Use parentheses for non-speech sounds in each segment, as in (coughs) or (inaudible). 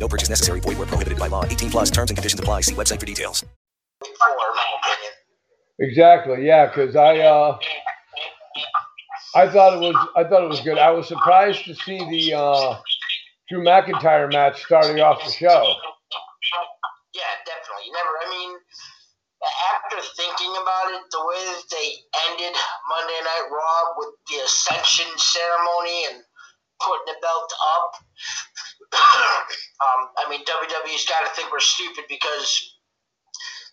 No purchase necessary. Void where prohibited by law. 18 plus terms and conditions apply. See website for details. for, in my opinion. Exactly. Yeah, because I uh, I thought it was I thought it was good. I was surprised to see the uh, Drew McIntyre match starting off the show. Yeah, definitely. You never. I mean, after thinking about it, the way that they ended Monday Night Raw with the Ascension ceremony and putting the belt up, um, I mean, WWE's got to think we're stupid because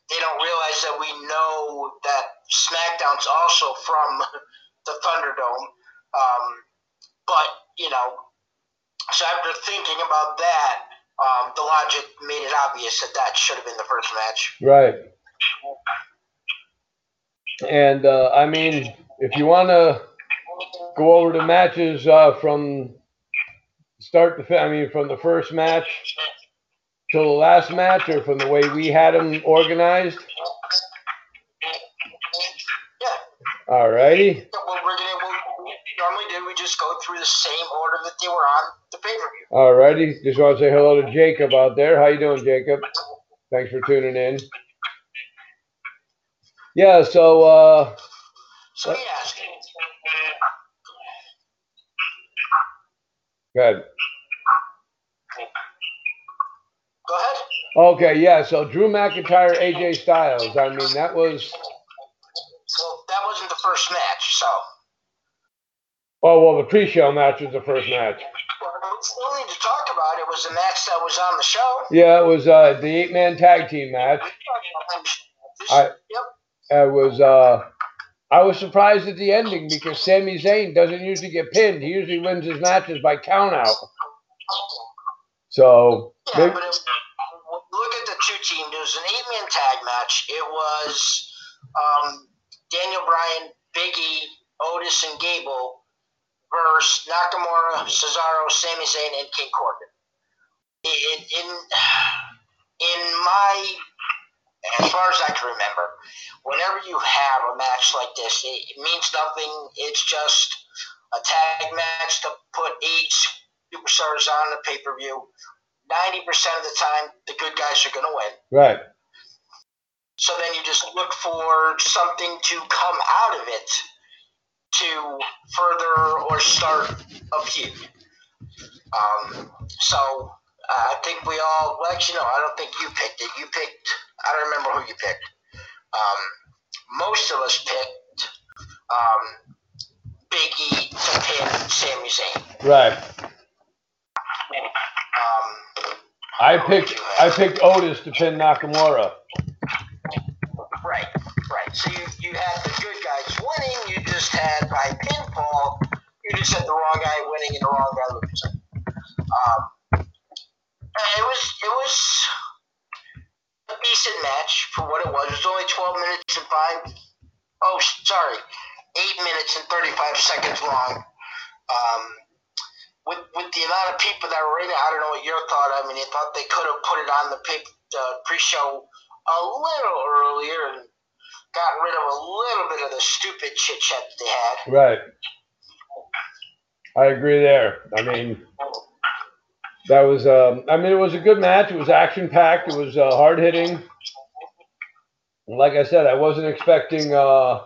they don't realize that we know that SmackDown's also from (laughs) the Thunderdome. Um, but you know, so after thinking about that, um, the logic made it obvious that that should have been the first match. Right. And uh, I mean, if you want to go over the matches uh, from start to fin- I mean, from the first match till the last match, or from the way we had them organized. Yeah. Alrighty. Well, we're gonna. We'll, we normally do. We just go through the same order that they were on the pay per view. Alrighty. Just want to say hello to Jacob out there. How you doing, Jacob? Thanks for tuning in. Yeah. So. Uh, So yeah. Good. Go ahead. Okay. Yeah. So Drew McIntyre, AJ Styles. I mean, that was. Well, that wasn't the first match, so. Oh well, the pre-show match was the first match. Well, we still need to talk about it. Was the match that was on the show? Yeah, it was uh, the eight-man tag team match. I- yep. It was. Uh, I was surprised at the ending because Sami Zayn doesn't usually get pinned. He usually wins his matches by countout. So Yeah, but it, look at the two teams. It was an eight-man tag match. It was um, Daniel Bryan, Biggie, Otis, and Gable versus Nakamura, Cesaro, Sami Zayn, and King Corbin. In in in my as far as I can remember, whenever you have a match like this, it, it means nothing. It's just a tag match to put eight superstars on the pay per view. Ninety percent of the time, the good guys are going to win. right, So then you just look for something to come out of it to further or start a feud. Um, so uh, I think we all, well, actually, no, I don't think you picked it. You picked, I don't remember who you picked. Um, most of us picked um, Biggie to pin Sami Zayn. right. Um, I picked. I picked Otis to pin Nakamura. Right, right. So you, you had the good guys winning, you just had by pinfall, you just had the wrong guy winning and the wrong guy losing. Um, it was it was a decent match for what it was. It was only twelve minutes and five oh sorry, eight minutes and thirty five seconds long. Um, with with the amount of people that were in it, I don't know what your thought. I mean, I thought they could have put it on the pre-show a little earlier and got rid of a little bit of the stupid chit chat they had. Right. I agree there. I mean, that was. Um, I mean, it was a good match. It was action packed. It was uh, hard hitting. Like I said, I wasn't expecting. Uh,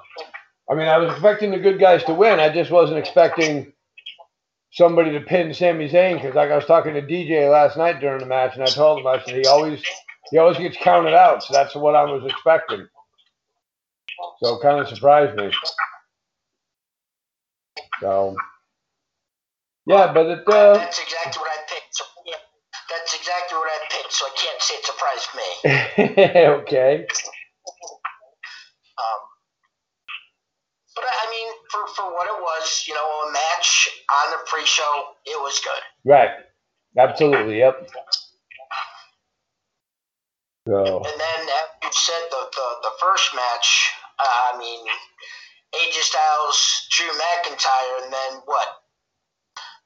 I mean, I was expecting the good guys to win. I just wasn't expecting somebody to pin Sami Zayn because, like I was talking to DJ last night during the match, and I told him I said he always he always gets counted out. So that's what I was expecting. So it kind of surprised me. So yeah, but it uh, That's exactly what I picked. That's exactly what I picked. So I can't say it surprised me. (laughs) okay. Um, but I I mean, for, for what it was, you know, a match on the pre-show, it was good. Right. Absolutely. Yep. So And then, as you said, the, the, the first match, uh, I mean, AJ Styles, Drew McIntyre, and then what?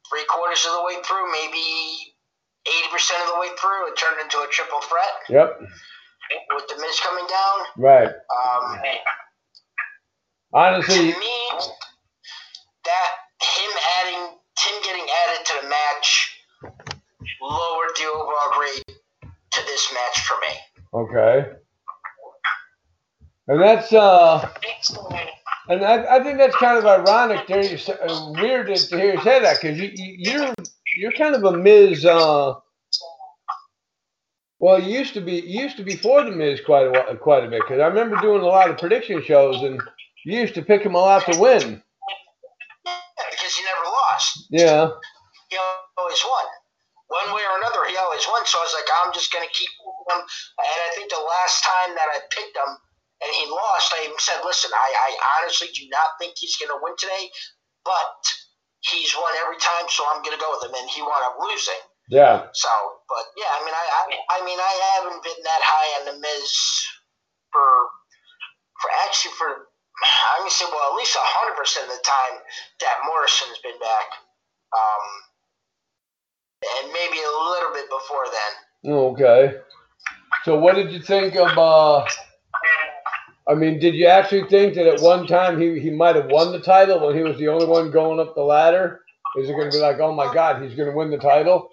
Three quarters of the way through, maybe 80% of the way through, it turned into a triple threat yep, with The Miz coming down. right. Um, Honestly, to me, that him adding, Tim getting added to the match lowered the overall grade to this match for me. okay. And that's uh, and I, I think that's kind of ironic. There, uh, weird to to hear you say that because you, you you're you're kind of a Miz. Uh, well, you used to be you used to be for the Miz quite a while, quite a bit because I remember doing a lot of prediction shows and you used to pick him a lot to win. Yeah, because he never lost. Yeah, He always won. One way or another, he always won. So I was like, I'm just going to keep him. And I think the last time that I picked him and he lost, I even said, listen, I, I honestly do not think he's going to win today, but he's won every time, so I'm going to go with him. And he wound up losing. yeah, So, but yeah, I mean, I, I, I mean, I haven't been that high on the Miz for, for actually for, I'm gonna say, well, at least hundred percent of the time that Morrison's been back, um, and maybe a little bit before then. okay. So what did you think of? uh I mean, did you actually think that at one time he, he might have won the title when he was the only one going up the ladder? Is it going to be like, oh my God, he's going to win the title?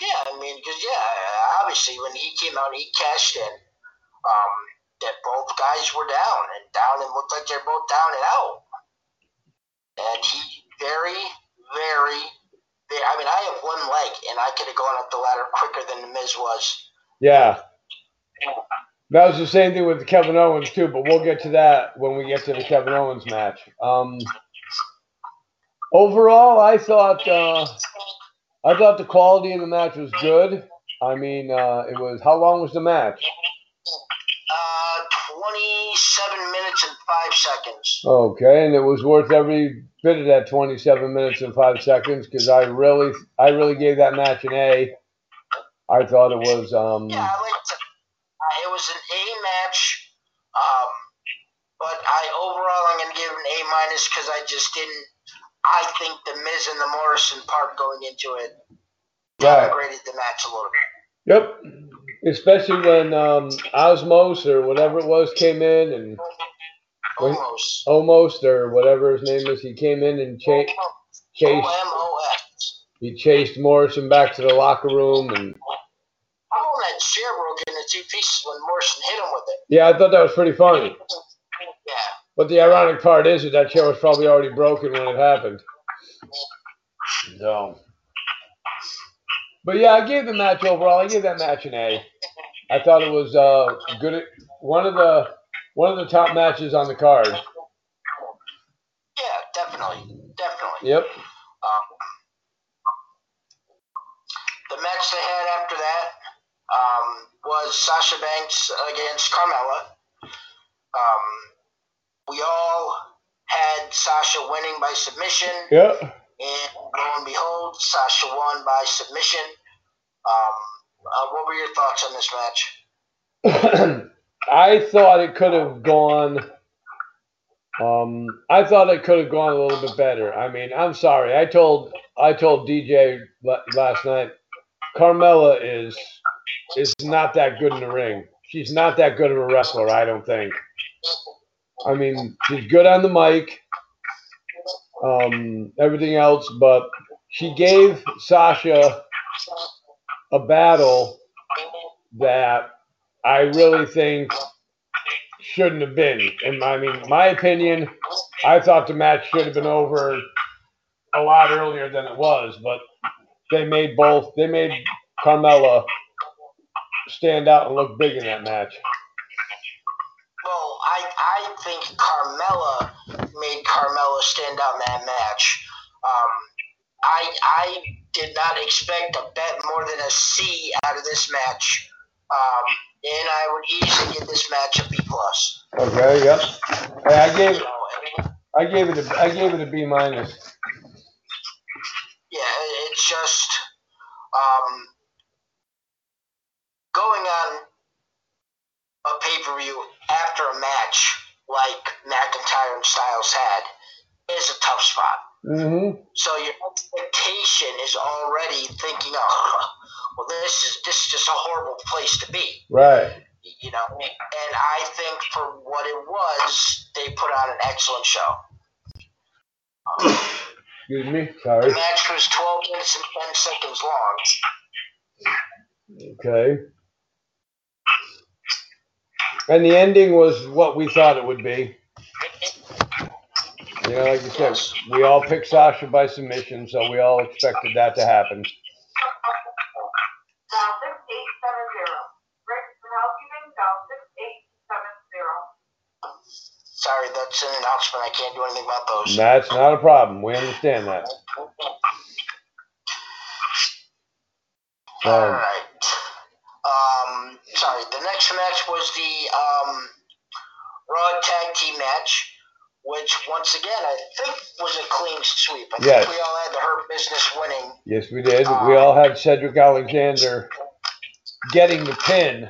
Yeah, I mean, because yeah, obviously when he came out, he cashed in. Um, that both guys were down and down and looked like they're both down and out. And he very, very, very I mean, I have one leg and I could have gone up the ladder quicker than the Miz was. Yeah. That was the same thing with Kevin Owens too, but we'll get to that when we get to the Kevin Owens match. Um, overall, I thought uh, I thought the quality of the match was good. I mean, uh, it was how long was the match? Uh, 27 minutes and five seconds. Okay, and it was worth every bit of that 27 minutes and five seconds because I really, I really gave that match an A. I thought it was, um, Yeah, I liked it. It was an A match, um, but I overall I'm gonna give an A minus because I just didn't. I think the Miz and the Morrison part going into it right. downgraded the match a little bit. Yep. Especially when um, Osmos or whatever it was came in and When- Almost. almost or whatever his name is, he came in and cha- chased. M O S. He chased Morrison back to the locker room, and I'm that chair into two pieces when Morrison hit him with it. yeah, I thought that was pretty funny. Yeah. But the ironic part is that that chair was probably already broken when it happened. So, but yeah, I gave the match overall. I gave that match an A. I thought it was uh, good. One of the one of the top matches on the card. Yeah, definitely. Definitely. Yep. Um, the match they had was Sasha Banks against Carmella. Um, we all had Sasha winning by submission, Yep. and lo and behold, Sasha won by submission. Um, uh, what were your thoughts on this match? (clears throat) I thought it could have gone. Um, I thought it could have gone a little bit better. I mean, I'm sorry. I told I told DJ last night, Carmella is is not that good in the ring. She's not that good of a wrestler. I don't think. I mean, she's good on the mic. Um, everything else, but she gave Sasha a battle that I really think shouldn't have been. And I mean, my opinion, I thought the match should have been over a lot earlier than it was, but they made both. They made Carmella stand out and look big in that match. Well, I, I think Carmella made Carmella stand out in that match. Um, I I did not expect a bet more than a C out of this match, um, and I would easily give this match a B plus. Okay. Yep. Hey, I gave You know, I mean, I gave it a I gave it a B minus. yeah, it's just um, going on a pay per view after a match like McIntyre and Styles had is a tough spot. Mm-hmm. So your expectation is already thinking, oh, well, this is this is just a horrible place to be. Right. You know, and I think for what it was, they put on an excellent show. Excuse me. Sorry. The match was 12 minutes and 10 seconds long. Okay. And the ending was what we thought it would be. You know, like you said, we all picked Sasha by submission, so we all expected that to happen. Six eight seven zero. Rick from housekeeping, dial six eight seven zero. Sorry, that's an announcement. I can't do anything about those. That's not a problem. We understand that. All Um, right. Um, sorry. The next match was the um, Raw Tag Team match, which once again I think was a clean sweep. I Yes. think we all had the Hurt Business winning. yes, we did. We all had Cedric Alexander getting the pin,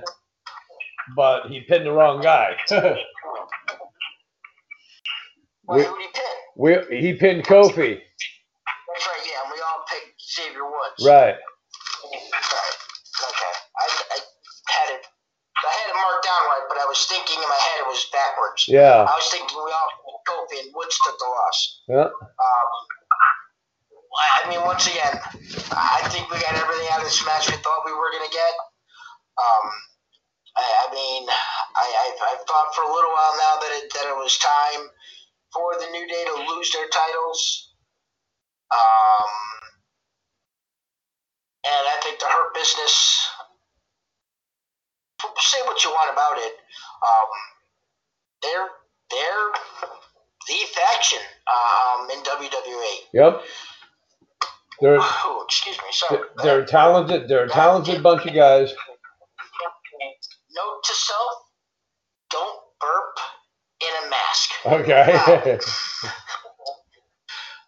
but he pinned the wrong guy. (laughs) Well, We- who did he pin? we, he pinned Kofi. That's right. Yeah, and we all picked Xavier Woods. Right. Okay. I, I had it. I had it marked down right, but I was thinking in my head it Yeah. I was thinking we all Kofi and Woods took the loss. Yeah. Um, I mean, once again, I think we got everything out of this match we thought we were going to get. Um, I, I mean, I, I've, I've thought for a little while now that it, that it was time for the New Day to lose their titles. Um, and I think the Hurt Business, say what you want about it, um, they're, they're the faction um, in WWE. Yep. They're Oh, excuse me. Sorry. they're talented. They're a talented bunch of guys. Note to self: Don't burp in a mask. Okay. (laughs) (laughs)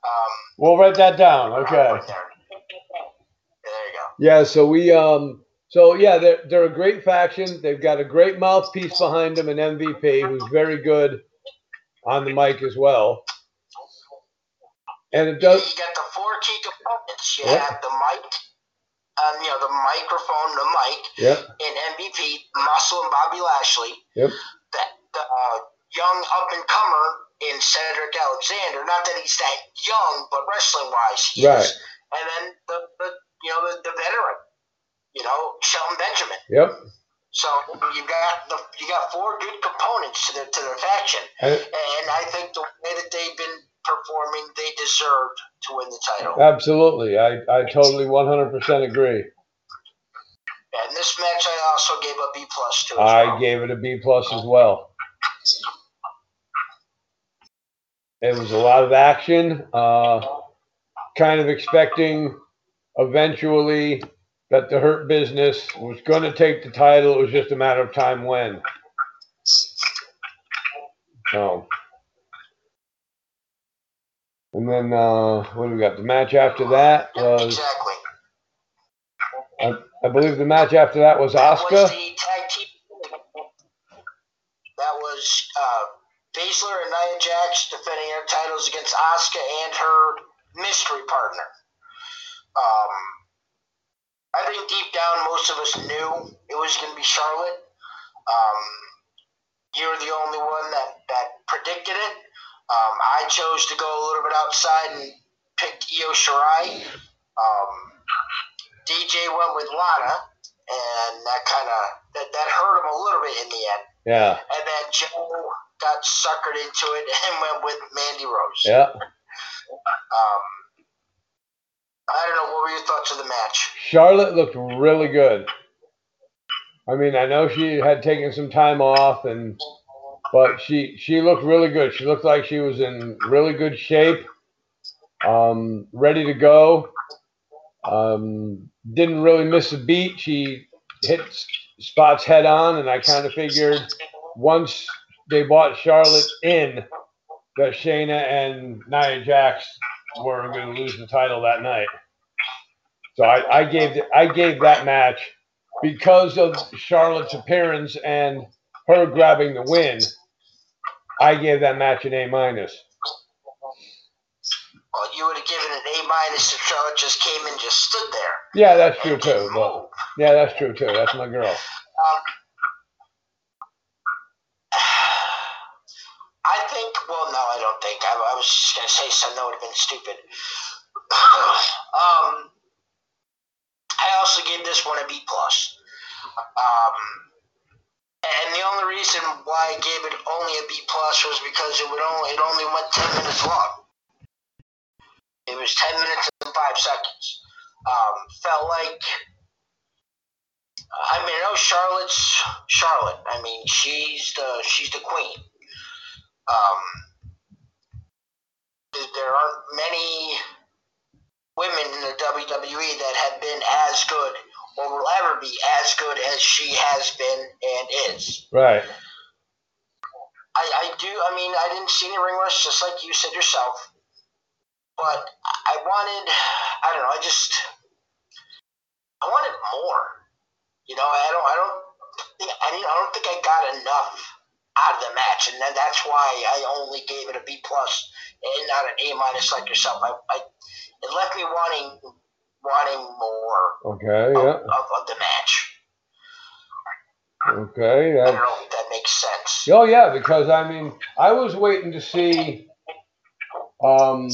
Um, we'll write that down. Okay. there. There you go. Yeah. So we um. So yeah, they're they're a great faction. They've got a great mouthpiece behind them, an MVP who's very good on the mic as well. And it does. You got the four key components. You Yep. have the mic, um, you know, the microphone, the mic, Yep. and MVP, Muscle and Bobby Lashley. Yep. The, the uh, young up and comer in Cedric Alexander. Not that he's that young, but wrestling wise, he Right. is. And then the, the you know the, the veteran, Shelton Benjamin. Yep. So you got the you got four good components to their to their faction, And and I think the way that they've been performing, they deserved to win the title. absolutely, I I totally 100% agree. And this match, I also gave a B plus to. I well. gave it a B plus as well. It was a lot of action. Uh, kind of expecting eventually that the Hurt Business was going to take the title. It was just a matter of time when. So, and then uh, what do we got? The match after that was, exactly. I, I believe, the match after that was That was Asuka. the tag team. That was uh, Baszler and Nia Jax defending their titles against Asuka and her mystery partner. Um, I think deep down, most of us knew it was going to be Charlotte. Um, you're the only one that, that predicted it. Um, I chose to go a little bit outside and picked Io Shirai. Um, DJ went with Lana, and that kind of that, that hurt him a little bit in the end. Yeah, And then Joe got suckered into it and (laughs) went with Mandy Rose. yeah. Um, I don't know. What were your thoughts of the match? Charlotte looked really good. I mean, I know she had taken some time off, and but she she looked really good. She looked like she was in really good shape, um, ready to go. Um, didn't really miss a beat. She hit spots head on, and I kind of figured once they bought Charlotte in, that Shayna and Nia Jax were going to lose the title that night. So I, I gave the, I gave that match because of Charlotte's appearance and her grabbing the win, I gave that match an A minus. Well, you would have given an A minus if Charlotte just came and just stood there. Yeah, that's true too. But yeah, that's true too. That's my girl. Um, Gonna say something that would have been stupid. (clears throat) um, I also gave this one a B plus. Um, and the only reason why I gave it only a B plus was because it would only it only went ten minutes long. It was ten minutes and five seconds. Um, felt like I mean, I know Charlotte's Charlotte. I mean, she's the she's the queen. Um, there aren't many women in the WWE that have been as good or will ever be as good as she has been and is. Right. I, I do. I mean, I didn't see any ring rust, just like you said yourself. But I wanted. I don't know. I just. I wanted more. You know, I don't. I don't think. I, didn't, I don't think I got enough out of the match, and then that's why I only gave it a B plus and not an A minus like yourself. I, I it left me wanting wanting more Okay. of, Yeah. of, of the match. Okay. I don't know if that makes sense. oh yeah, because I mean, I was waiting to see um,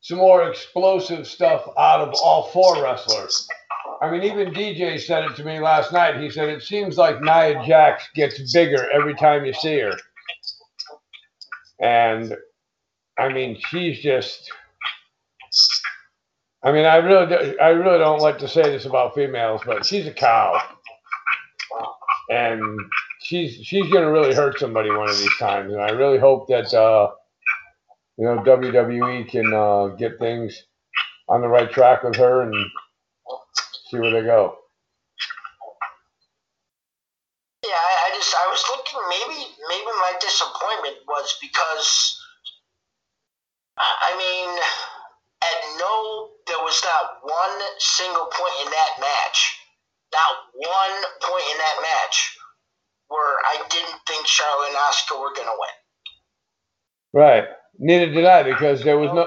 some more explosive stuff out of all four wrestlers. I mean, even DJ said it to me last night. He said it seems like Nia Jax gets bigger every time you see her, and I mean, she's just. I mean, I really, I really don't like to say this about females, but she's a cow, and she's she's gonna really hurt somebody one of these times. And I really hope that uh, you know WWE can uh, get things on the right track with her and see where they go. Yeah, I, I just I was looking maybe maybe my disappointment was because I mean at no there was not one single point in that match, not one point in that match where I didn't think Charlotte and Asuka were gonna win. Right. Neither did I because there was no.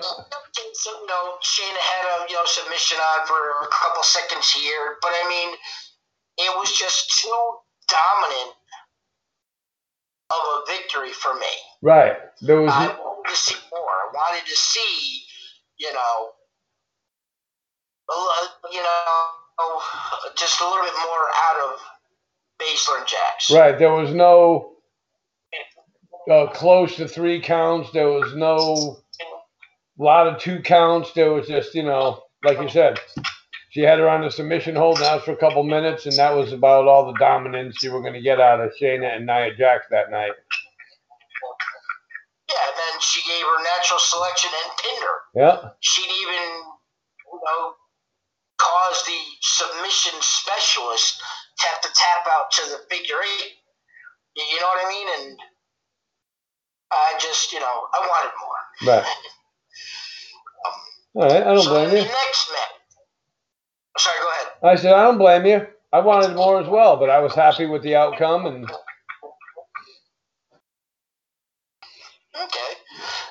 You know, Shayna had a you know submission on for a couple seconds here, but I mean, it was just too dominant of a victory for me. Right. There was. I wanted to see more. I wanted to see, you know, you know, just a little bit more out of Baszler and Jax. Right. There was no uh, close to three counts. There was no lot of two counts. There was just, you know, like you said, she had her on the submission hold. And that was for a couple minutes, and that was about all the dominance you were going to get out of Shayna and Nia Jax that night. Yeah, and then she gave her natural selection and pinned her. Yeah. she'd even, you know, cause the submission specialist to have to tap out to the figure eight. You know what I mean? And I just, you know, I wanted more. Right. All right. I don't so blame the you. next match. Sorry, go ahead. I said I don't blame you. I wanted more as well, but I was happy with the outcome, and Okay.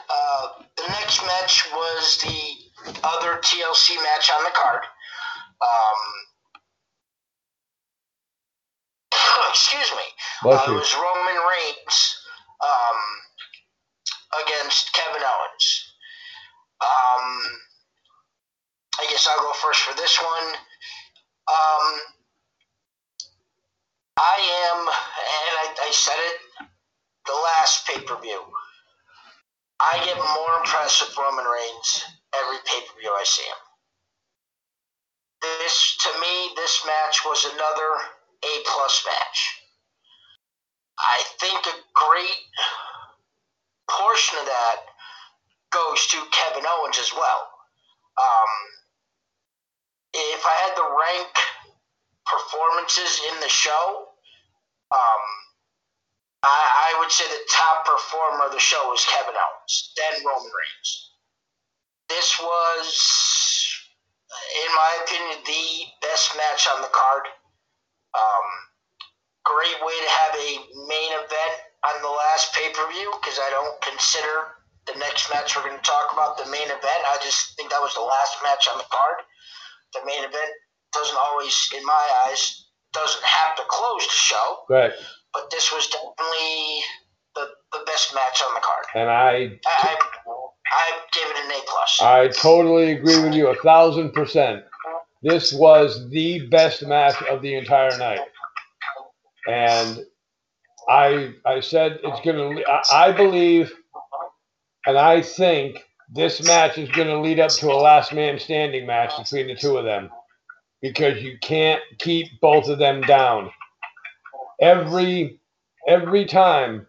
Uh, the next match was the other TLC match on the card. Um, (coughs) excuse me. Uh, it was Roman Reigns um, against Kevin Owens. Um, I guess I'll go first for this one. Um, I am, and I, I said it the last pay per view. I get more impressed with Roman Reigns every pay per view I see him. This, to me, this match was another A plus match. I think a great portion of that goes to Kevin Owens as well. Um, if I had to rank performances in the show, um, I, I would say the top performer of the show was Kevin Owens, then Roman Reigns. This was, in my opinion, the best match on the card. Um, great way to have a main last pay per view because I don't consider the next match we're going to talk about the main event. I just think that was the last match on the card. The main event doesn't always, in my eyes, doesn't have to close the show, Right. but this was definitely the, the best match on the card. And I I, I, I gave it an A plus. I totally agree with you a thousand percent. This was the best match of the entire night, and I I said it's gonna. I, I believe, and I think this match is gonna lead up to a last man standing match between the two of them, because you can't keep both of them down. Every every time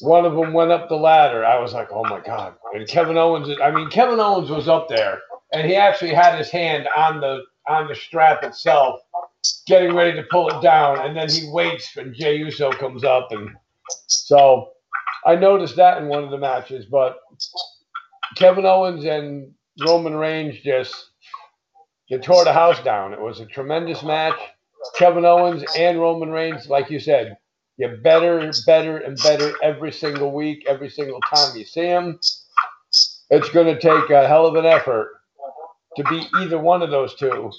one of them went up the ladder, I was like, oh my God. And Kevin Owens, I mean, Kevin Owens was up there and he actually had his hand on the on the strap itself, getting ready to pull it down, and then he waits and Jey Uso comes up and so I noticed that in one of the matches, but Kevin Owens and Roman Reigns just they tore the house down. It was a tremendous match. Kevin Owens and Roman Reigns, like you said, get better, better, and better every single week, every single time you see them. It's going to take a hell of an effort to beat either one of those two.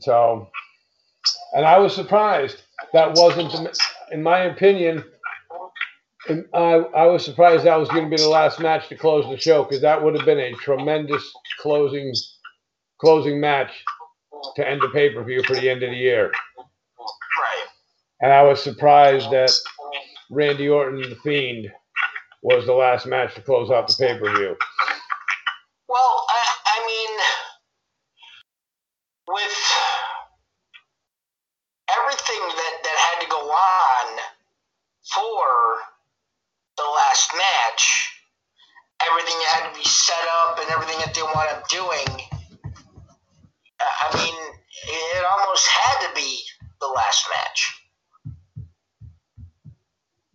So, and I was surprised that wasn't, in my opinion, I, I was surprised that was going to be the last match to close the show because that would have been a tremendous closing closing match to end the pay per view for the end of the year. And I was surprised that Randy Orton, the Fiend, was the last match to close out the pay per view. Everything that they wound up doing, I mean, it almost had to be the last match.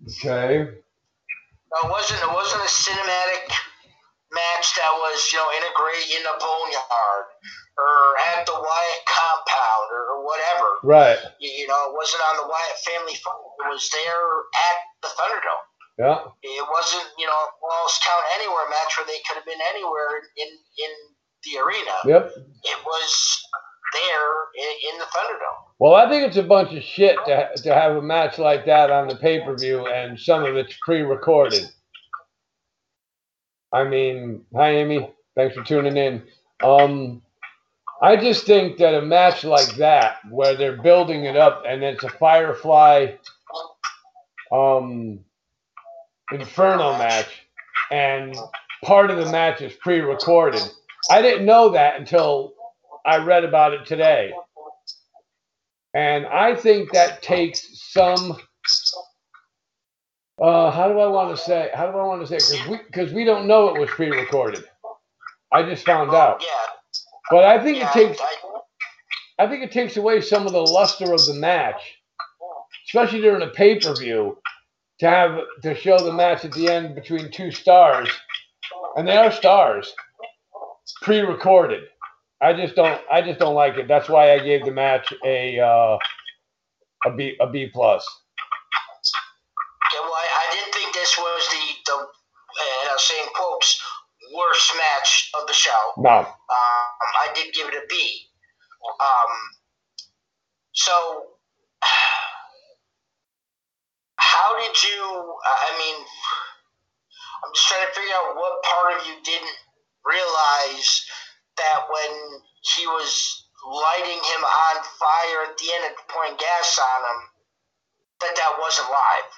Okay. No, it wasn't. It wasn't a cinematic match that was, you know, integrated in a boneyard or at the Wyatt compound or, or whatever. Right. You, you know, it wasn't on the Wyatt family farm. It was there at the Thunderdome. Yeah. It wasn't, you know, a Falls Count Anywhere match where they could have been anywhere in in the arena. Yep. It was there in, in the Thunderdome. Well, I think it's a bunch of shit to, to have a match like that on the pay per view and some of it's pre recorded. I mean, hi, Amy. Thanks for tuning in. Um, I just think that a match like that, where they're building it up and it's a Firefly um, Inferno match, and part of the match is pre recorded. I didn't know that until I read about it today. And I think that takes some. Uh, how do I want to say? How do I want to say? Because we because we don't know it was pre-recorded. I just found out. But I think it takes. I think it takes away some of the luster of the match, especially during a pay-per-view, to have to show the match at the end between two stars, and they are stars, pre-recorded. I just don't. I just don't like it. That's why I gave the match a uh, a B a B plus. Yeah, well, I, I didn't think this was the, the and I was saying quotes, worst match of the show. No. Um, I did give it a B. Um, so, how did you? I mean, I'm just trying to figure out what part of you didn't realize that when he was lighting him on fire at the end and pouring gas on him, that that wasn't live.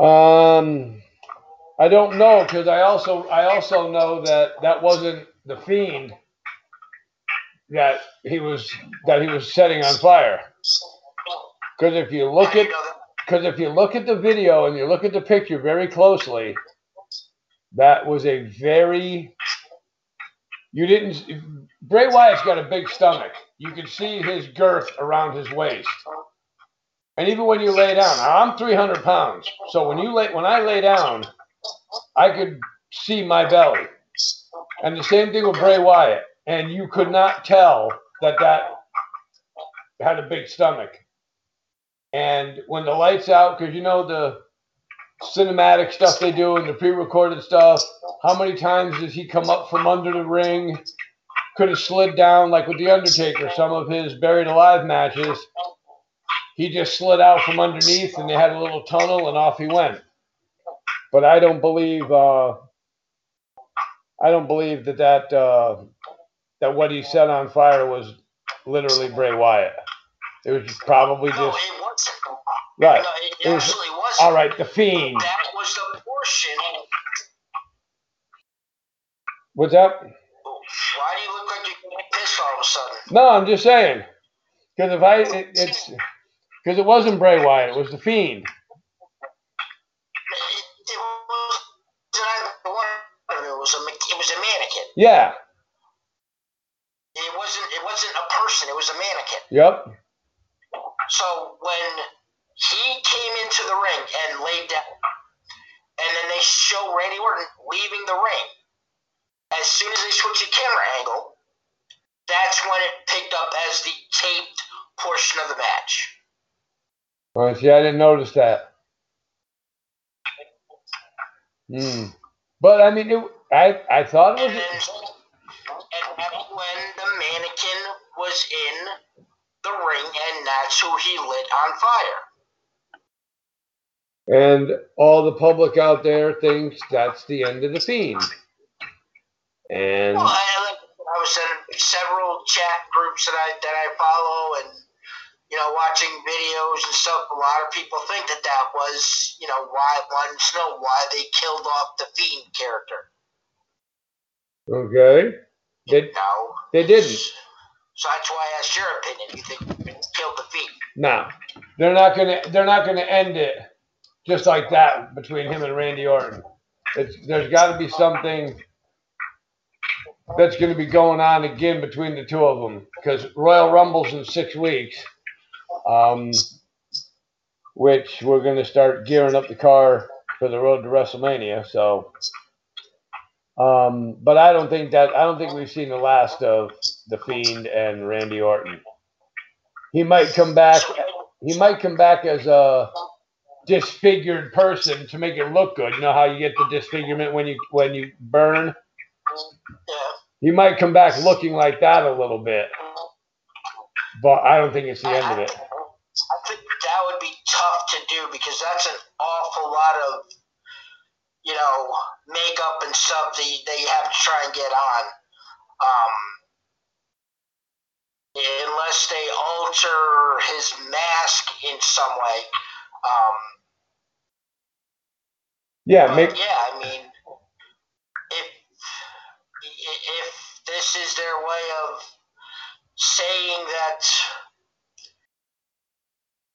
Um, I don't know because I also I also know that that wasn't the fiend that he was that he was setting on fire. Because if you look at because if you look at the video and you look at the picture very closely, that was a very you didn't Bray Wyatt's got a big stomach. You can see his girth around his waist. And even when you lay down, I'm 300 pounds, so when you lay when I lay down, I could see my belly. And the same thing with Bray Wyatt, and you could not tell that that had a big stomach. And when the lights out, because you know the cinematic stuff they do and the pre-recorded stuff, how many times does he come up from under the ring? Could have slid down like with the Undertaker, some of his buried alive matches. He just slid out from underneath and they had a little tunnel and off he went. But I don't believe uh, I don't believe that that uh, that what he set on fire was literally Bray Wyatt. It was probably No, just it wasn't. right. No, it, It was- actually wasn't. All right, the fiend. That was the portion. What's up? Why do you look like you're pissed all of a sudden? No, I'm just saying. Because if I, it, it's because it wasn't Bray Wyatt, it was the Fiend. It, was either one of them. It was a it was a mannequin. Yeah. It wasn't it wasn't a person. It was a mannequin. Yep. So when he came into the ring and laid down, and then they show Randy Orton leaving the ring, as soon as they switch the camera angle, that's when it picked up as the taped portion of the match. Well, see, I didn't notice that. Hmm. But I mean, it, I I thought it And was. then, and when the mannequin was in the ring, and that's who he lit on fire. And all the public out there thinks that's the end of the Fiend. And Well, I, I was in several chat groups that I that I follow, and you know, watching videos and stuff. A lot of people think that that was, you know, why to know why they killed off the fiend character. okay, they No, they didn't. So that's why I asked your opinion. You think they killed the fiend? No, they're not gonna they're not gonna end it just like that between him and Randy Orton. It's, there's got to be something that's going to be going on again between the two of them because Royal Rumble's in six weeks, um, which we're going to start gearing up the car for the road to WrestleMania. So, um, but I don't think that I don't think we've seen the last of the Fiend and Randy Orton. He might come back. He might come back as a disfigured person to make it look good. You know how you get the disfigurement when you when you burn. He might come back looking like that a little bit, but I don't think it's the end of it. I think that would be tough to do because that's an awful lot of, you know, makeup and stuff that you, that you have to try and get on. Um, unless they alter his mask in some way. Um, Yeah, make yeah, I mean, if if this is their way of saying that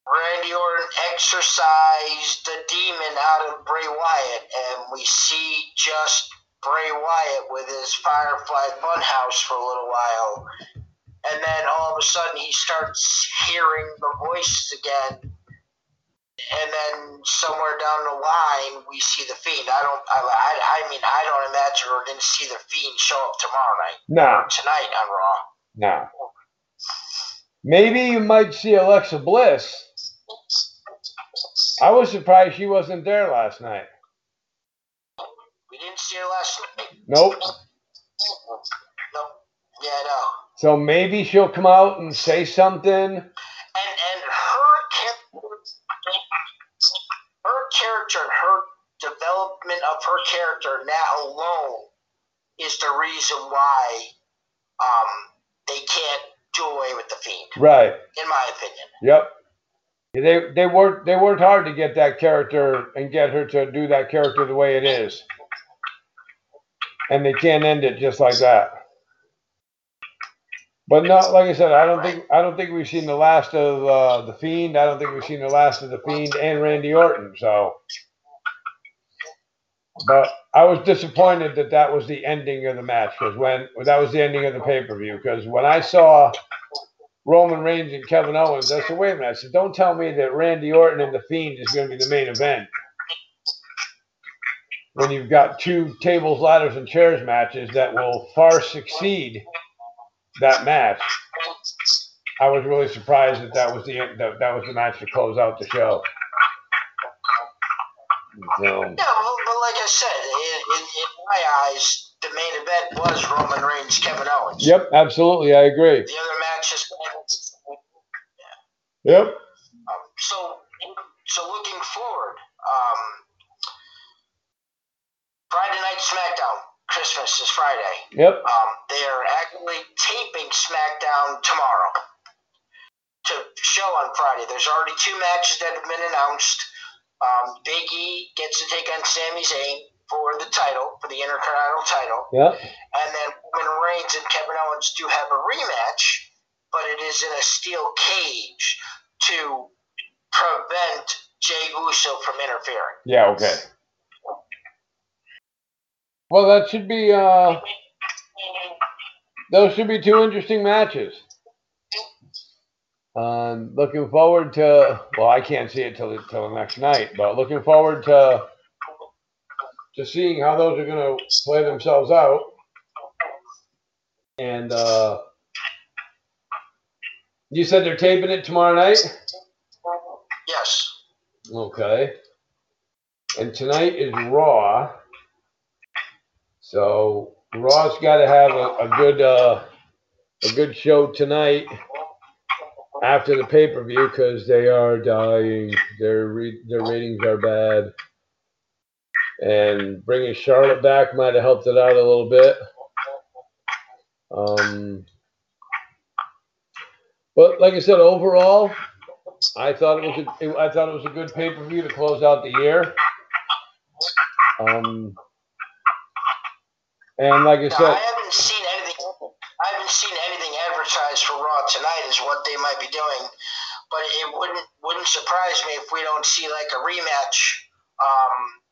Randy Orton exorcised the demon out of Bray Wyatt, and we see just Bray Wyatt with his Firefly Funhouse for a little while, and then all of a sudden he starts hearing the voices again and then somewhere down the line we see the fiend. I don't. I, I, I mean, I don't imagine we're going to see the fiend show up tomorrow night, no, tonight on Raw. no. Maybe you might see Alexa Bliss. I was surprised she wasn't there last night. We didn't see her last night. Nope. Nope. Yeah, no. So maybe she'll come out and say something. And and her her character and her development of her character now alone is the reason why um they can't do away with the fiend, Right. in my opinion. Yep. They they worked they worked hard to get that character and get her to do that character the way it is. And they can't end it just like that. But no, like I said, I don't think I don't think we've seen the last of uh, the Fiend. I don't think we've seen the last of the Fiend and Randy Orton. So, but I was disappointed that that was the ending of the match because when that was the ending of the pay per view. Because when I saw Roman Reigns and Kevin Owens, I said, wait a minute. I said, don't tell me that Randy Orton and the Fiend is going to be the main event. When you've got two tables, ladders, and chairs matches that will far succeed that match. I was really surprised that that was the that, that was the match to close out the show. So, Yeah, but like I said, in, in, in my eyes, the main event was Roman Reigns, Kevin Owens. yep, absolutely, I agree. The other matches. Yep. Um, so, so looking forward, um, Friday night SmackDown. Christmas is Friday. Yep. Um, they are actually taping SmackDown tomorrow to show on Friday. There's already two matches that have been announced. Um, Big E gets to take on Sami Zayn for the title, for the Intercontinental title. Yep. And then Roman Reigns and Kevin Owens do have a rematch, but it is in a steel cage to prevent Jey Uso from interfering. Yeah. Okay. Well, that should be uh, those should be two interesting matches. Um, looking forward to. Well, I can't see it till till the next night, but looking forward to to seeing how those are going to play themselves out. And uh, you said they're taping it tomorrow night. Yes. Okay. And tonight is Raw. So Raw's got to have a, a good uh, a good show tonight after the pay per view because they are dying. Their re- their ratings are bad, and bringing Charlotte back might have helped it out a little bit. Um, but like I said, overall, I thought it was a, I thought it was a good pay per view to close out the year. Um, and like I said, I haven't seen anything. I haven't seen anything advertised for Raw tonight. Is what they might be doing, but it wouldn't wouldn't surprise me if we don't see like a rematch. Um,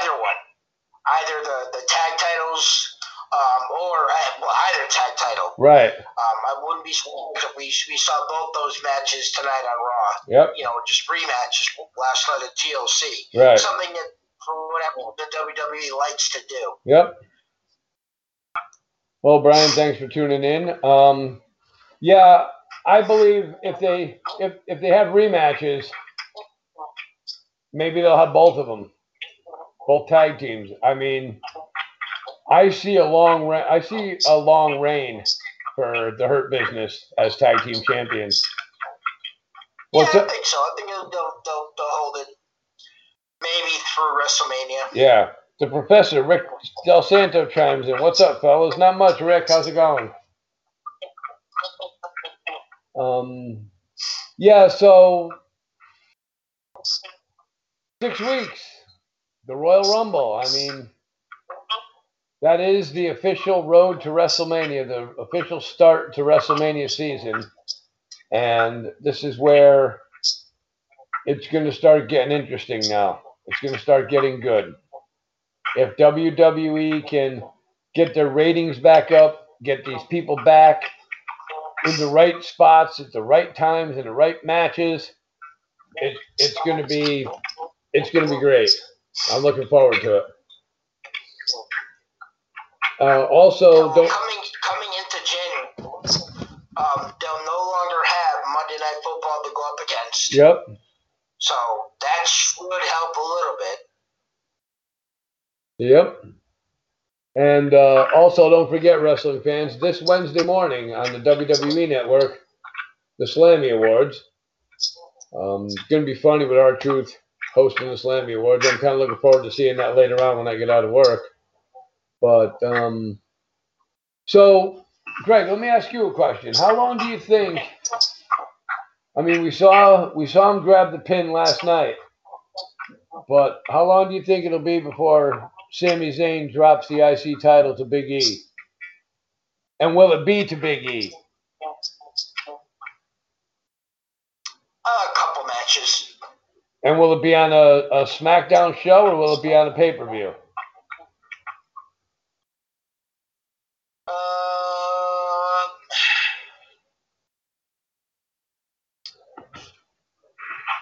either one, either the the tag titles, um, or uh, well, either tag title. right? Um, I wouldn't be surprised if we we saw both those matches tonight on Raw. Yep, You know, just rematches last night at TLC. right. Something that for whatever the WWE likes to do. Yep. Well, Brian, thanks for tuning in. Um, yeah, I believe if they if if they have rematches, maybe they'll have both of them, both tag teams. I mean, I see a long re- I see a long reign for the Hurt Business as tag team champions. What's yeah, I think so. I think they'll, they'll, they'll, they'll hold it maybe through WrestleMania. Yeah, the professor Rick Del Santo chimes in. What's up, fellas? Not much, Rick. How's it going? Um, yeah, so six weeks, the Royal Rumble. I mean, that is the official road to WrestleMania, the official start to WrestleMania season, and this is where it's going to start getting interesting now. It's going to start getting good. If WWE can get their ratings back up, get these people back in the right spots at the right times in the right matches, it, it's going to be it's going to be great. I'm looking forward to it. Uh, also, don't coming coming into January, um, they'll no longer have Monday Night Football to go up against. yep, So that should help a little bit. yep. And uh, also, don't forget, wrestling fans, this Wednesday morning on the WWE Network, the Slammy Awards. Um, it's going to be funny with R-Truth hosting the Slammy Awards. I'm kind of looking forward to seeing that later on when I get out of work. But um, so, Greg, let me ask you a question. How long do you think? I mean, we saw we saw him grab the pin last night, but how long do you think it'll be before Sami Zayn drops the IC title to Big E? And will it be to Big E? A couple matches. And will it be on a, a SmackDown show or will it be on a pay per view? Uh,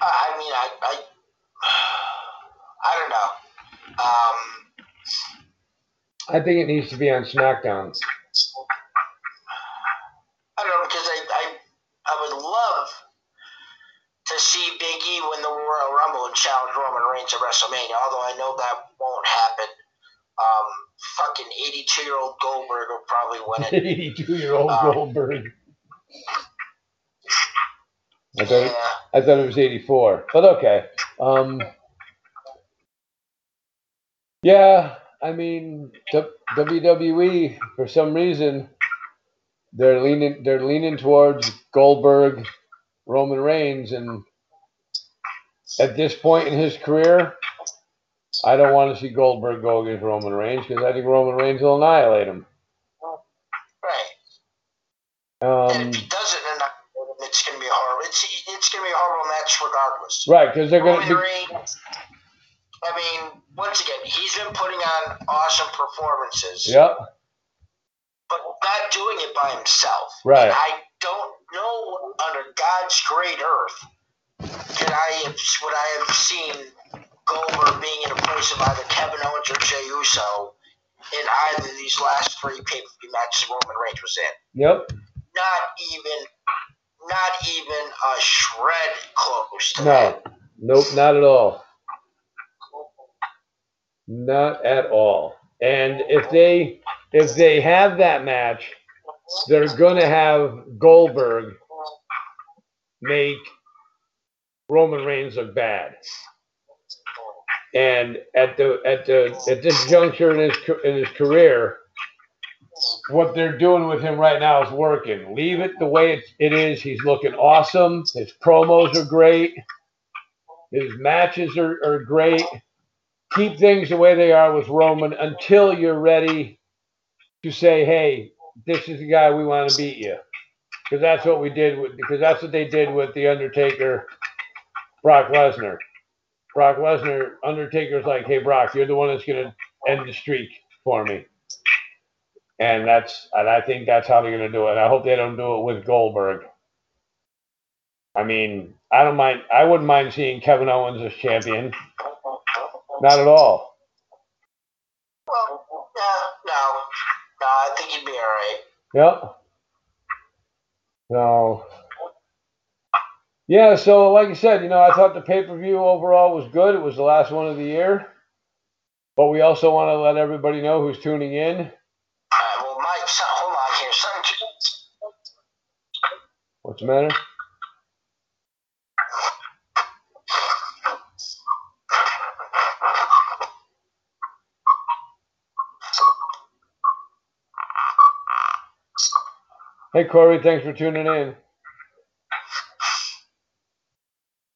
I mean, I, I, I don't know. Um, I think it needs to be on SmackDown. I don't know because they, to see Big E win the Royal Rumble and challenge Roman Reigns at WrestleMania. Although I know that won't happen. Um, fucking 82 year old Goldberg will probably win it. (laughs) 82 year old Um, Goldberg. I thought, Yeah. it, I thought it was 84, but okay. Um, yeah, I mean, WWE for some reason they're leaning they're leaning towards Goldberg, Roman Reigns, and at this point in his career, I don't want to see Goldberg go against Roman Reigns because I think Roman Reigns will annihilate him. Right. Um, and if he doesn't, it's going to be horrible. It's it's going to be a horrible match regardless. right, because they're Roman to be. Reigns. I mean, once again, he's been putting on awesome performances, Yep. but not doing it by himself. Right. And I don't know under God's great earth did I have, would I have seen Goldberg being in a place of either Kevin Owens or Jey Uso in either of these last three pay per view matches Roman Reigns was in. Yep. Not even, not even a shred close to that. No. Nope. Not at all. Not at all. And if they if they have that match, they're going to have Goldberg make Roman Reigns look bad. And at the at the at this juncture in his in his career, what they're doing with him right now is working. Leave it the way it, it is. He's looking awesome. His promos are great. His matches are, are great. Keep things the way they are with Roman until you're ready to say, hey, this is the guy we want to beat you. Because that's what we did with because that's what they did with the Undertaker, Brock Lesnar. Brock Lesnar, Undertaker's like, hey Brock, you're the one that's gonna end the streak for me. And that's and I think that's how they're gonna do it. I hope they don't do it with Goldberg. I mean, I don't mind I wouldn't mind seeing Kevin Owens as champion. Not at all. Well, no, no, no. I think he'd be all right. Yep. So yeah, so like I said, you know, I thought the pay per view overall was good. It was the last one of the year. But we also want to let everybody know who's tuning in. All right. Well, Mike, hold on here. What's the matter? Hey Corey, thanks for tuning in.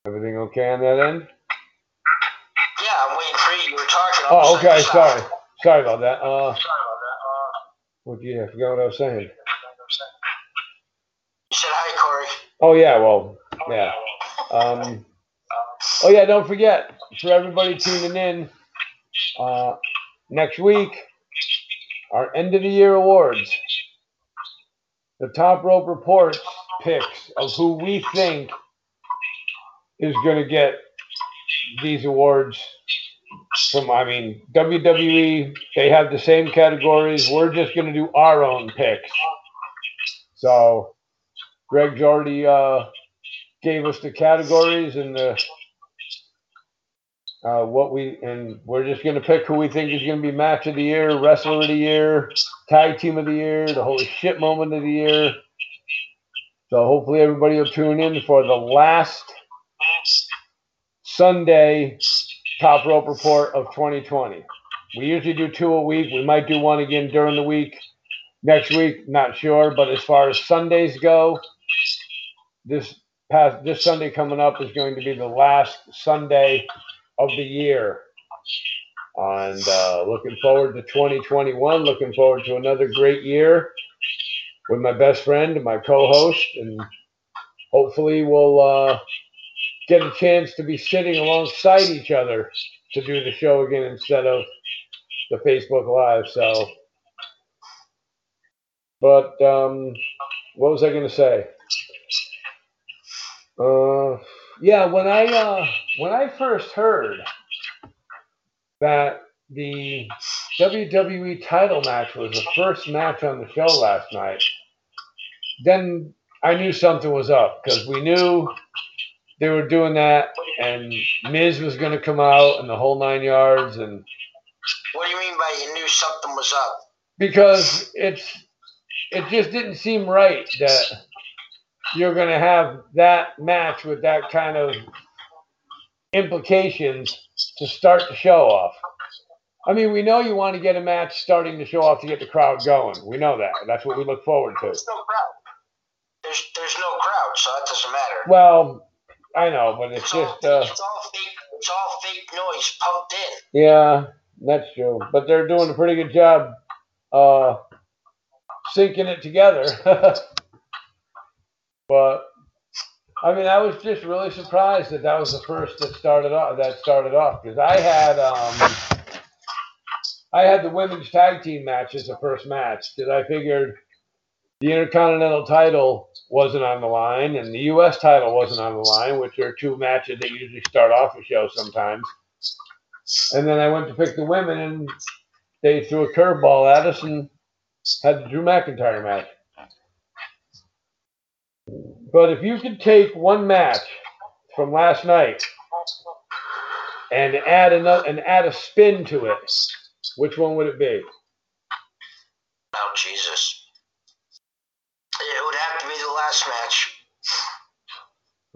Everything okay on that end? Yeah, I'm waiting for you. You were talking. Oh, all of a okay. Sorry, stop. sorry about that. Uh, Sorry about that. Uh, what, yeah, I forgot what I was saying. you said hi, Corey. Oh yeah, well, yeah. Um, oh yeah, don't forget for everybody tuning in. Uh, next week, our end of the year awards. The top rope reports picks of who we think is going to get these awards from. I mean, WWE. They have the same categories. We're just going to do our own picks. So, Greg already uh, gave us the categories and the uh, what we and we're just gonna pick who we think is gonna be match of the year, wrestler of the year, tag team of the year, the holy shit moment of the year. So hopefully everybody will tune in for the last Sunday top rope report of 2020. We usually do two a week. We might do one again during the week. Next week, not sure. But as far as Sundays go, this past this Sunday coming up is going to be the last Sunday of the year. And uh, looking forward to 2021. Looking forward to another great year with my best friend my co-host, and hopefully we'll uh, get a chance to be sitting alongside each other to do the show again instead of the Facebook Live. So, but um, what was I going to say? Uh, yeah, when I uh, when I first heard that the WWE title match was the first match on the show last night, then I knew something was up because we knew they were doing that, and Miz was going to come out and the whole nine yards, and What do you mean by you knew something was up? because it's it just didn't seem right that you're going to have that match with that kind of implications to start the show off. I mean, we know you want to get a match starting the show off to get the crowd going. We know that. That's what we look forward to. There's no crowd. There's there's no crowd, so that doesn't matter. Well, I know, but it's It's all, just uh, it's all fake. It's all fake noise pumped in. yeah, that's true. But they're doing a pretty good job uh syncing it together. (laughs) but I mean, I was just really surprised that that was the first that started off. That started off because I had um, I had the women's tag team match as the first match because I figured the Intercontinental title wasn't on the line and the U.S. title wasn't on the line, which are two matches that usually start off a show sometimes. And then I went to pick the women, and they threw a curveball at us and had the Drew McIntyre match. But if you could take one match from last night and add another and add a spin to it, which one would it be? Oh Jesus! It would have to be the last match.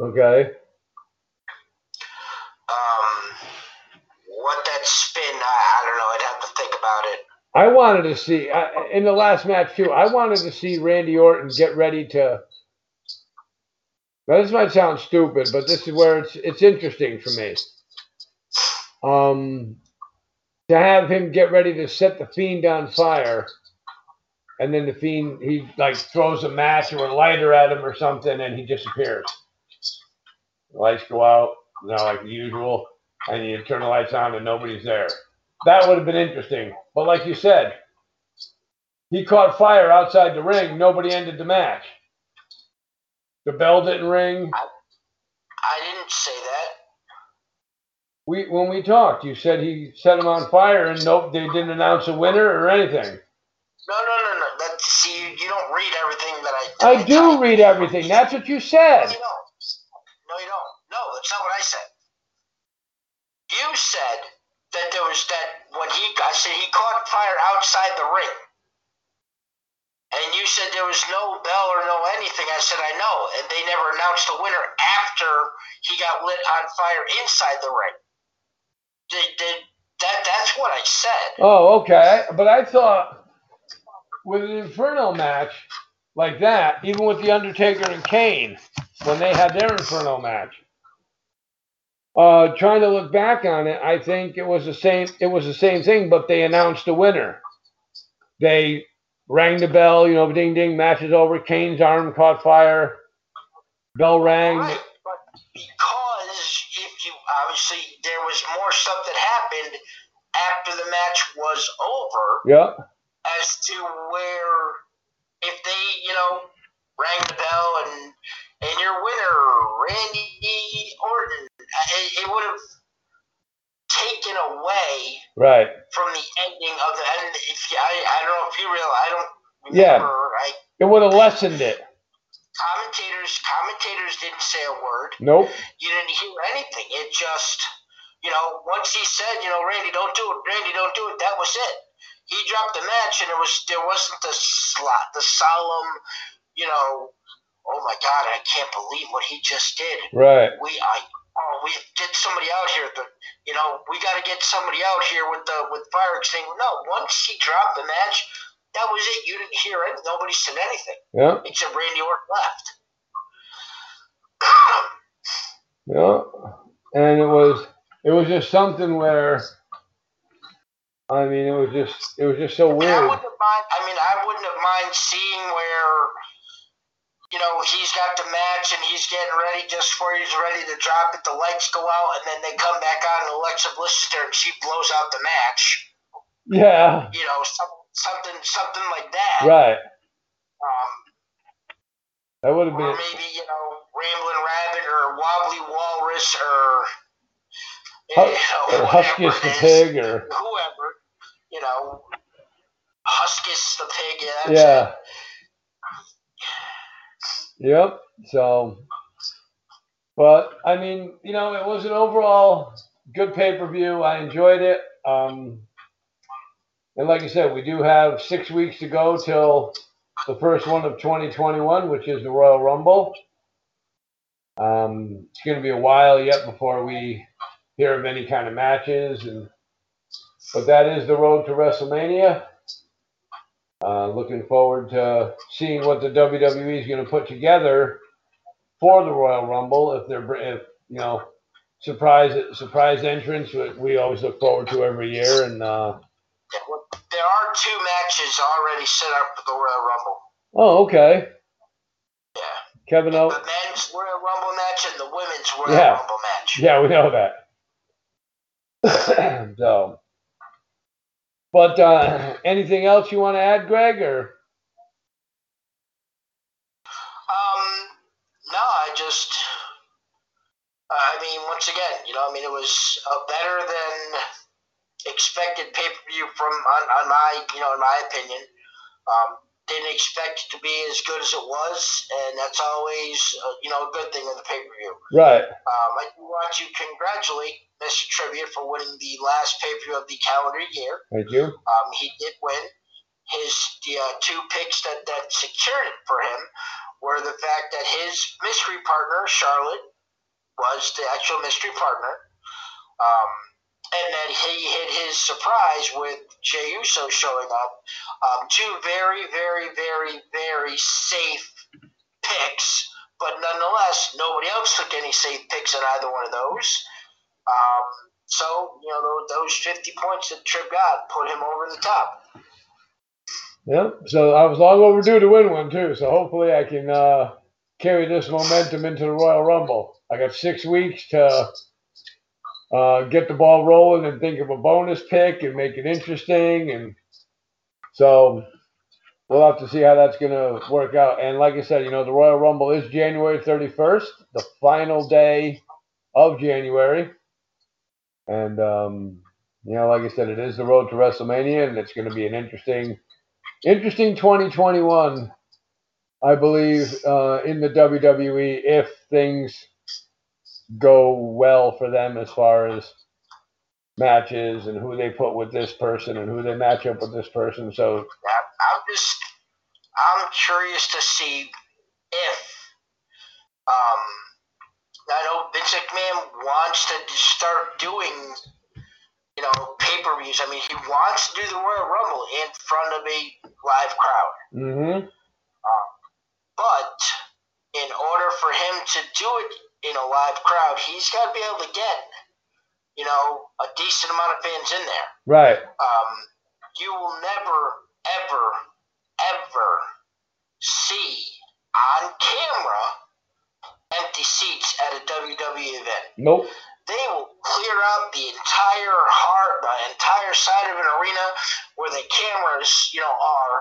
Okay. Um, what that spin? I, I don't know. I'd have to think about it. I wanted to see I, in the last match too. I wanted to see Randy Orton get ready to. Now this might sound stupid, but this is where it's it's interesting for me. Um, to have him get ready to set the fiend on fire, and then the fiend he like throws a match or a lighter at him or something, and he disappears. The lights go out, you know, like usual, and you turn the lights on and nobody's there. That would have been interesting. But like you said, he caught fire outside the ring. Nobody ended the match. The bell didn't ring. I didn't say that. We when we talked, you said he set him on fire, and nope, they didn't announce a winner or anything. No, no, I. do read everything. That's what you said. No, you don't. No, you don't. No, that's not what I said. You said that there was that when he, I said he caught fire outside the ring. And you said there was no bell or no anything. I said I know, and they never announced the winner after he got lit on fire inside the ring. Did, did that? That's what I said. Oh, okay. But I thought with an Inferno match like that, even with the Undertaker and Kane, when they had their Inferno match, uh, trying to look back on it, I think it was the same. It was the same thing, but they announced the winner. They rang the bell. You know, ding ding. Match is over. Kane's arm caught fire. Bell rang. Right, but because if you obviously there was more stuff that happened after the match was over Yeah. as to where if they, you know, rang the bell and and your winner, Randy Orton, uh, it, it would have taken away Right. from the ending of the end. If you, I, I don't know if you realize, I don't Yeah. I, It would have lessened it. commentators commentators didn't say a word. Nope. you didn't hear anything. It just, you know, once he said, you know, Randy, don't do it, Randy, don't do it. That was it. He dropped the match, and it was there wasn't the slot, the solemn, you know, oh my God, I can't believe what he just did. Right. We, I, oh, we get somebody out here. The, you know, we got to get somebody out here with the with fire extinguisher. No, once he dropped the match, that was it. You didn't hear it. Nobody said anything Yeah. except Randy Orton left. Yeah, and it was it was just something where I mean it was just it was just so mean, I weird. wouldn't have mind. I mean, I wouldn't have mind seeing where, you know, he's got the match and he's getting ready just before he's ready to drop it. The lights go out and then they come back on and Alexa Bliss is there and she blows out the match. Yeah, You know, some, something something like that. right. Um, That would have been maybe you know, Rambling Rabbit or Wobbly Walrus or. You know, or Huskus the pig or whoever, you know, Huskus the pig. Yeah. Yeah. Yep. So But I mean, you know, it was an overall good pay per view. I enjoyed it. Um, and like I said, we do have six weeks to go till the first one of 2021, which is the Royal Rumble. Um, it's going to be a while yet before we hear of any kind of matches, and but that is the road to WrestleMania. Uh, looking forward to seeing what the WWE is going to put together for the Royal Rumble. If they're, if you know, surprise surprise entrance, we always look forward to every year, and. Uh, there are two matches already set up for the Royal Rumble. Oh, okay. Yeah. Kevin Owens. The men's Royal Rumble match and the women's Royal yeah. Rumble match. Yeah, we know that. (clears throat) so, but uh, (clears throat) anything else you want to add, Greg, or? Um, no, I just, uh, I mean, once again, you know, I mean, it was uh, better than expected pay per view from on, on my you know in my opinion. Um, didn't expect it to be as good as it was, and that's always uh, you know a good thing in the pay per view. Right. Um, I do want to congratulate Mr. Trivia for winning the last pay per view of the calendar year. Thank you. Um, he did win. His the uh, two picks that that secured it for him were the fact that his mystery partner Charlotte was the actual mystery partner. Um, and then he hit his surprise with Jey Uso showing up. Um, two very, very, very, very safe picks, but nonetheless, nobody else took any safe picks in either one of those. Um, so, you know, those 50 points that Trip got put him over the top. Yep. So I was long overdue to win one, too. So hopefully I can uh, carry this momentum into the Royal Rumble. I got six weeks to uh, get the ball rolling and think of a bonus pick and make it interesting. And so we'll have to see how that's going to work out. And like I said, you know, the Royal Rumble is January 31st, the final day of January. And, um, you know, like I said, it is the road to WrestleMania, and it's going to be an interesting, interesting 2021, I believe, uh, in the WWE if things go well for them as far as matches and who they put with this person and who they match up with this person. So I'm just I'm curious to see if um I know Vince McMahon wants to start doing you know pay per views. I mean, he wants to do the Royal Rumble in front of a live crowd. Mm-hmm. Um, but in order for him to do it in a live crowd, he's got to be able to get, you know, a decent amount of fans in there. Right. Um, you will never, ever, ever see on camera empty seats at a WWE event. Nope. They will clear out the entire heart, the entire side of an arena where the cameras, you know, are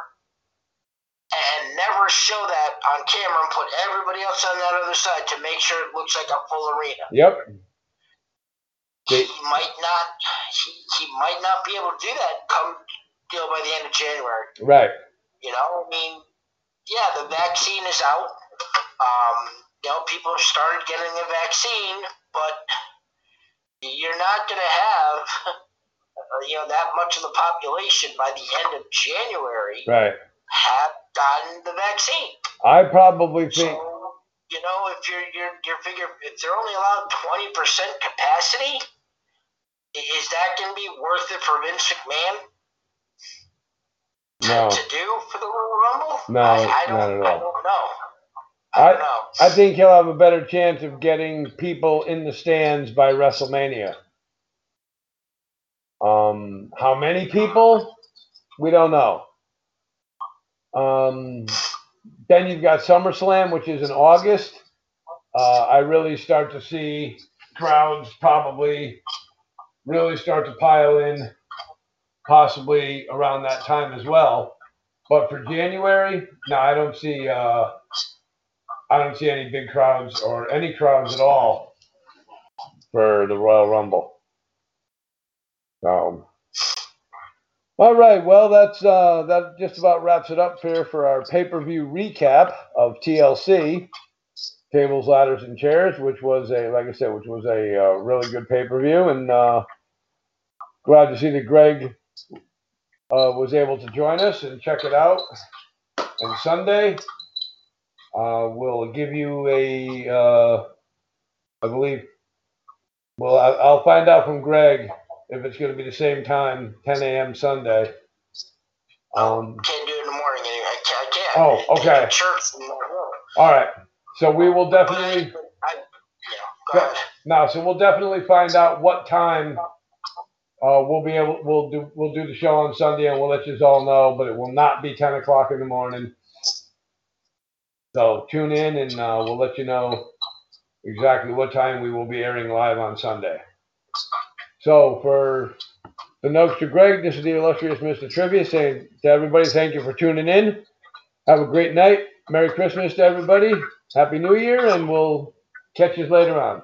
and never show that on camera and put everybody else on that other side to make sure it looks like a full arena. Yep. He might not. He, he might not be able to do that come you know by the end of January. Right. You know, I mean, yeah, the vaccine is out. Um, you know, people have started getting the vaccine, but you're not going to have (laughs) you know that much of the population by the end of January. Right. Have gotten the vaccine. I probably think. So, you know, if you're you're you're figure if they're only allowed twenty percent capacity, is that going to be worth it for Vince McMahon to, No. to do for the Royal Rumble? No, I, I don't. not at all. I don't know. I, don't know. I think he'll have a better chance of getting people in the stands by WrestleMania. Um, how many people? We don't know. Um, then you've got SummerSlam, which is in August. Uh, I really start to see crowds probably really start to pile in, possibly around that time as well. But for January, no, I don't see. Uh, I don't see any big crowds or any crowds at all for the Royal Rumble. So, all right. Well, that's uh, that just about wraps it up here for our pay per view recap of TLC. Tables, Ladders, and Chairs, which was a, like I said, which was a uh, really good pay per view. And uh, glad to see that Greg uh, was able to join us and check it out. And Sunday, uh, we'll give you a, uh, I believe, well, I, I'll find out from Greg if it's going to be the same time, 10 a.m. Sunday. Um, Can't do it in the morning anyway. I can't. I can't. Oh, okay. Church in my room. all right. So we will definitely. I, yeah, go ahead. No, so we'll definitely find out what time uh, we'll be able. We'll do. We'll do the show on Sunday, and we'll let you all know. But it will not be ten o'clock in the morning. So tune in, and uh, we'll let you know exactly what time we will be airing live on Sunday. So for the to Greg, this is the illustrious Mr. Trivia saying to everybody, thank you for tuning in. Have a great night. Merry Christmas to everybody. Happy New Year, and we'll catch you later on.